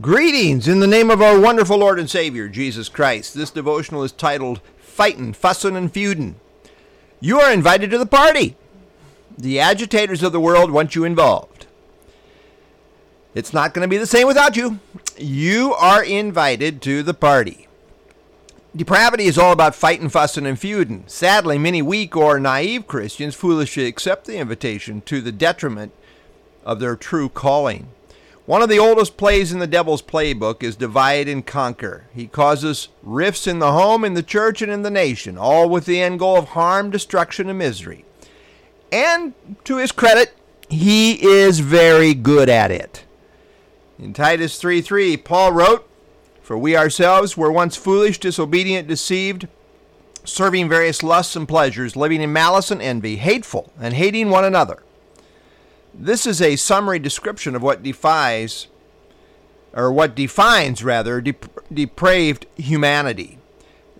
Greetings in the name of our wonderful Lord and Savior, Jesus Christ. This devotional is titled Fightin', Fussin', and Feudin'. You are invited to the party. The agitators of the world want you involved. It's not going to be the same without you. You are invited to the party. Depravity is all about fighting, fussing, and feuding. Sadly, many weak or naive Christians foolishly accept the invitation to the detriment of their true calling. One of the oldest plays in the devil's playbook is Divide and Conquer. He causes rifts in the home, in the church, and in the nation, all with the end goal of harm, destruction, and misery. And to his credit, he is very good at it. In Titus 3:3, Paul wrote, For we ourselves were once foolish, disobedient, deceived, serving various lusts and pleasures, living in malice and envy, hateful, and hating one another. This is a summary description of what defies, or what defines rather, dep- depraved humanity.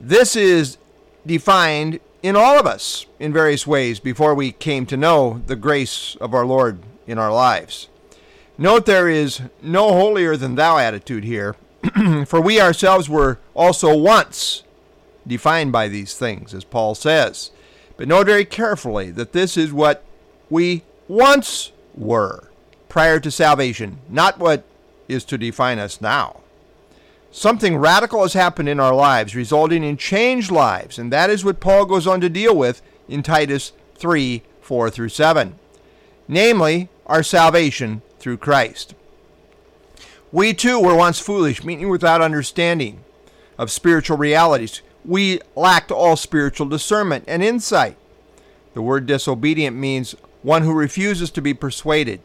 This is defined in all of us in various ways before we came to know the grace of our Lord in our lives. Note there is no holier than thou attitude here, for we ourselves were also once defined by these things, as Paul says. But note very carefully that this is what we once were prior to salvation, not what is to define us now. Something radical has happened in our lives, resulting in changed lives, and that is what Paul goes on to deal with in Titus 3 4 through 7. Namely, our salvation through Christ. We too were once foolish, meaning without understanding of spiritual realities. We lacked all spiritual discernment and insight. The word disobedient means one who refuses to be persuaded.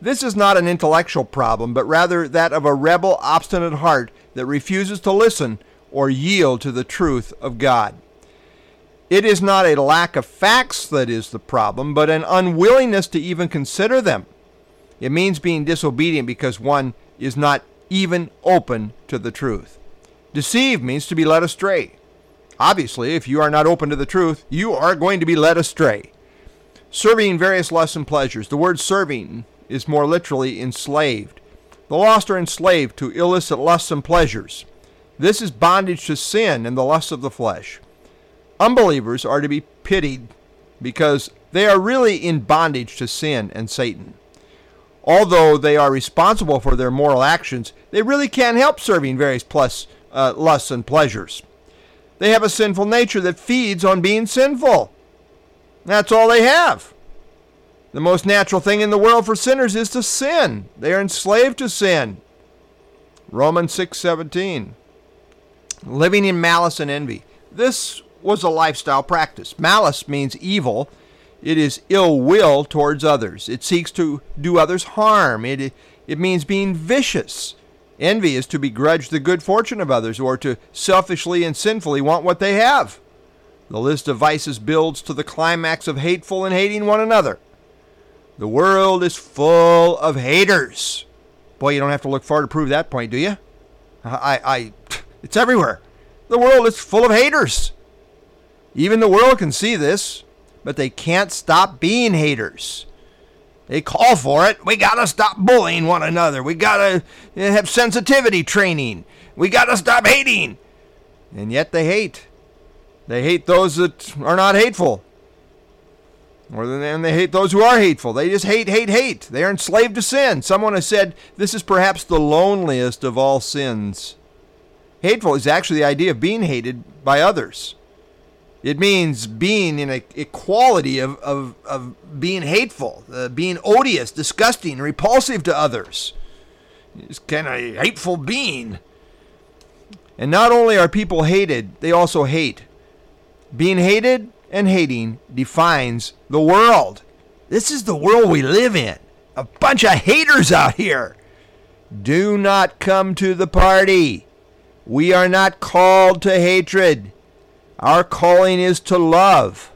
This is not an intellectual problem, but rather that of a rebel, obstinate heart that refuses to listen or yield to the truth of God. It is not a lack of facts that is the problem, but an unwillingness to even consider them. It means being disobedient because one is not even open to the truth. Deceive means to be led astray. Obviously, if you are not open to the truth, you are going to be led astray. Serving various lusts and pleasures. The word serving is more literally enslaved. The lost are enslaved to illicit lusts and pleasures. This is bondage to sin and the lusts of the flesh. Unbelievers are to be pitied because they are really in bondage to sin and Satan. Although they are responsible for their moral actions, they really can't help serving various plus, uh, lusts and pleasures. They have a sinful nature that feeds on being sinful. That's all they have. The most natural thing in the world for sinners is to sin. They are enslaved to sin. Romans 6:17. Living in malice and envy. This was a lifestyle practice. Malice means evil. It is ill will towards others. It seeks to do others harm. It, it means being vicious. Envy is to begrudge the good fortune of others or to selfishly and sinfully want what they have. The list of vices builds to the climax of hateful and hating one another. The world is full of haters. Boy, you don't have to look far to prove that point, do you? I, I, it's everywhere. The world is full of haters. Even the world can see this, but they can't stop being haters. They call for it. We got to stop bullying one another. We got to eh, have sensitivity training. We got to stop hating. And yet they hate. They hate those that are not hateful. More than they hate those who are hateful. They just hate, hate, hate. They are enslaved to sin. Someone has said this is perhaps the loneliest of all sins. Hateful is actually the idea of being hated by others. It means being in a equality of, of, of being hateful, uh, being odious, disgusting, repulsive to others. It's kind of a hateful being. And not only are people hated, they also hate. Being hated and hating defines the world. This is the world we live in. A bunch of haters out here. Do not come to the party. We are not called to hatred. Our calling is to love.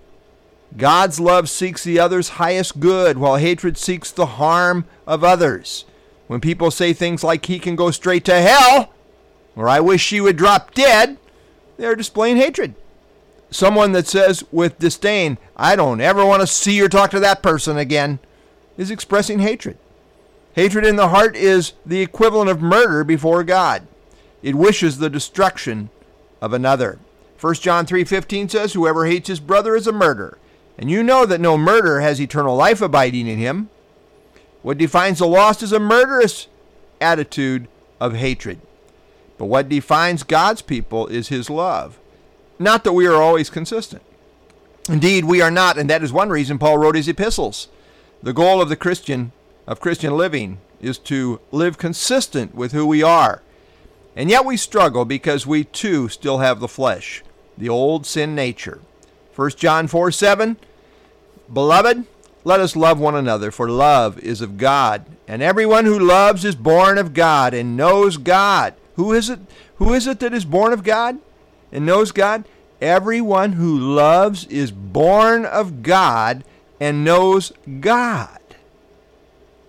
God's love seeks the other's highest good, while hatred seeks the harm of others. When people say things like, he can go straight to hell, or I wish she would drop dead, they are displaying hatred someone that says with disdain, I don't ever want to see or talk to that person again, is expressing hatred. Hatred in the heart is the equivalent of murder before God. It wishes the destruction of another. 1 John 3:15 says whoever hates his brother is a murderer. And you know that no murderer has eternal life abiding in him. What defines the lost is a murderous attitude of hatred. But what defines God's people is his love. Not that we are always consistent. Indeed, we are not, and that is one reason Paul wrote his epistles. The goal of the Christian, of Christian living, is to live consistent with who we are. And yet we struggle because we too still have the flesh, the old sin nature. 1 John 4 7, Beloved, let us love one another, for love is of God. And everyone who loves is born of God and knows God. Who is it? Who is it that is born of God and knows God? Everyone who loves is born of God and knows God.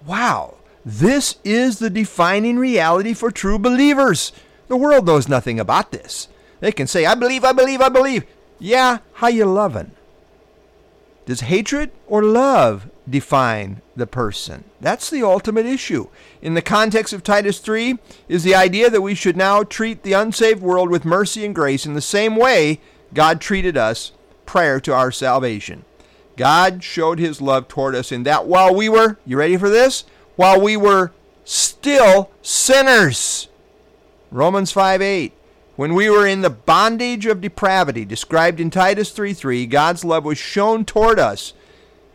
Wow, this is the defining reality for true believers. The world knows nothing about this. They can say, I believe, I believe, I believe. Yeah, how you loving? Does hatred or love define the person? That's the ultimate issue. In the context of Titus 3 is the idea that we should now treat the unsaved world with mercy and grace in the same way God treated us prior to our salvation. God showed his love toward us in that while we were, you ready for this? While we were still sinners. Romans 5 8. When we were in the bondage of depravity, described in Titus 3:3, God's love was shown toward us,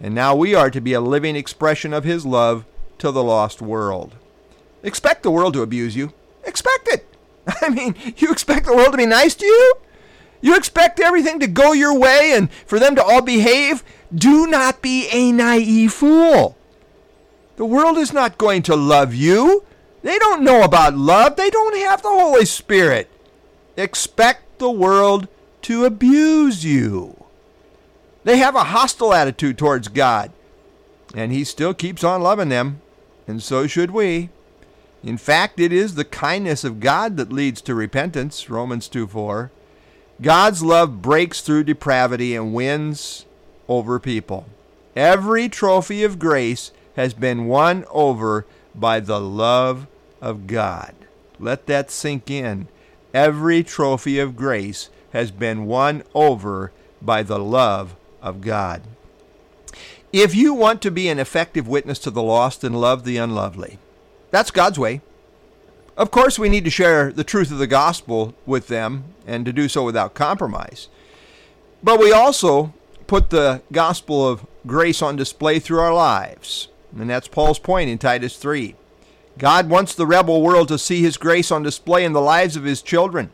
and now we are to be a living expression of his love to the lost world. Expect the world to abuse you. Expect it. I mean, you expect the world to be nice to you? You expect everything to go your way and for them to all behave? Do not be a naive fool. The world is not going to love you. They don't know about love. They don't have the Holy Spirit expect the world to abuse you. They have a hostile attitude towards God, and He still keeps on loving them, and so should we. In fact, it is the kindness of God that leads to repentance, Romans 2 4. God's love breaks through depravity and wins over people. Every trophy of grace has been won over by the love of God. Let that sink in. Every trophy of grace has been won over by the love of God. If you want to be an effective witness to the lost and love the unlovely, that's God's way. Of course, we need to share the truth of the gospel with them and to do so without compromise. But we also put the gospel of grace on display through our lives. And that's Paul's point in Titus 3. God wants the rebel world to see His grace on display in the lives of His children.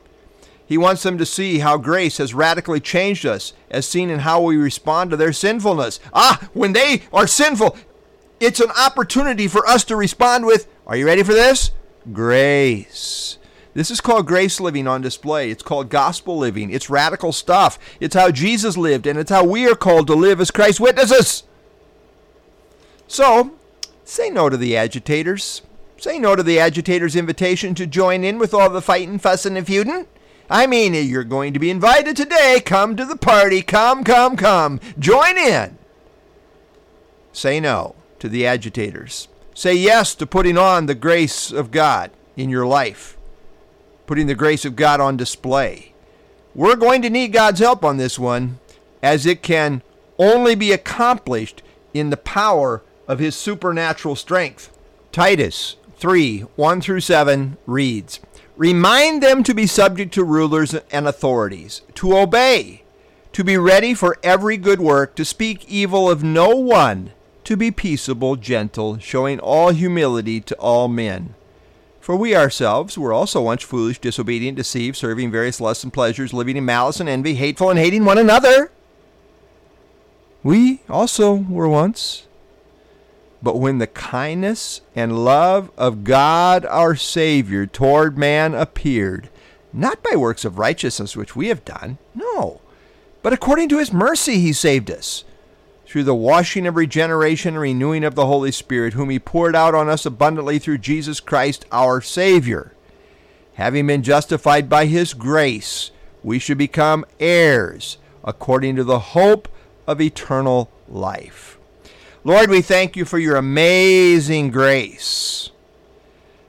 He wants them to see how grace has radically changed us, as seen in how we respond to their sinfulness. Ah, when they are sinful, it's an opportunity for us to respond with, are you ready for this? Grace. This is called grace living on display. It's called gospel living. It's radical stuff. It's how Jesus lived, and it's how we are called to live as Christ's witnesses. So, say no to the agitators. Say no to the agitator's invitation to join in with all the fighting, fussing, and feuding. I mean, you're going to be invited today. Come to the party. Come, come, come. Join in. Say no to the agitators. Say yes to putting on the grace of God in your life, putting the grace of God on display. We're going to need God's help on this one, as it can only be accomplished in the power of His supernatural strength. Titus 3 1 through 7 reads Remind them to be subject to rulers and authorities, to obey, to be ready for every good work, to speak evil of no one, to be peaceable, gentle, showing all humility to all men. For we ourselves were also once foolish, disobedient, deceived, serving various lusts and pleasures, living in malice and envy, hateful and hating one another. We also were once but when the kindness and love of God our Savior toward man appeared, not by works of righteousness which we have done, no, but according to his mercy he saved us, through the washing of regeneration and renewing of the Holy Spirit, whom he poured out on us abundantly through Jesus Christ our Savior. Having been justified by his grace, we should become heirs according to the hope of eternal life. Lord, we thank you for your amazing grace.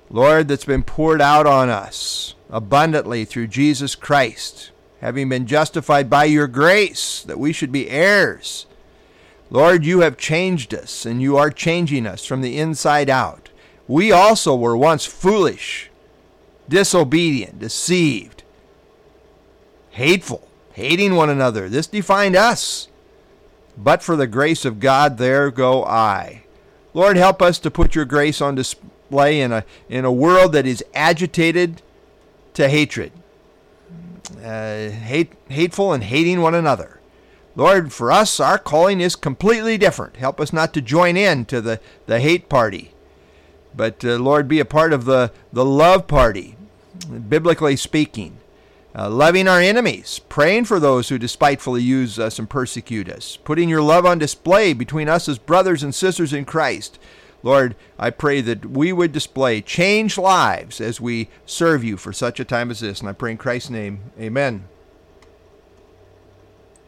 Lord, that's been poured out on us abundantly through Jesus Christ, having been justified by your grace, that we should be heirs. Lord, you have changed us, and you are changing us from the inside out. We also were once foolish, disobedient, deceived, hateful, hating one another. This defined us. But for the grace of God, there go I. Lord, help us to put your grace on display in a, in a world that is agitated to hatred, uh, hate, hateful and hating one another. Lord, for us, our calling is completely different. Help us not to join in to the, the hate party, but uh, Lord, be a part of the, the love party, biblically speaking uh, loving our enemies, praying for those who despitefully use us and persecute us, putting your love on display between us as brothers and sisters in Christ. Lord, I pray that we would display changed lives as we serve you for such a time as this. And I pray in Christ's name, amen.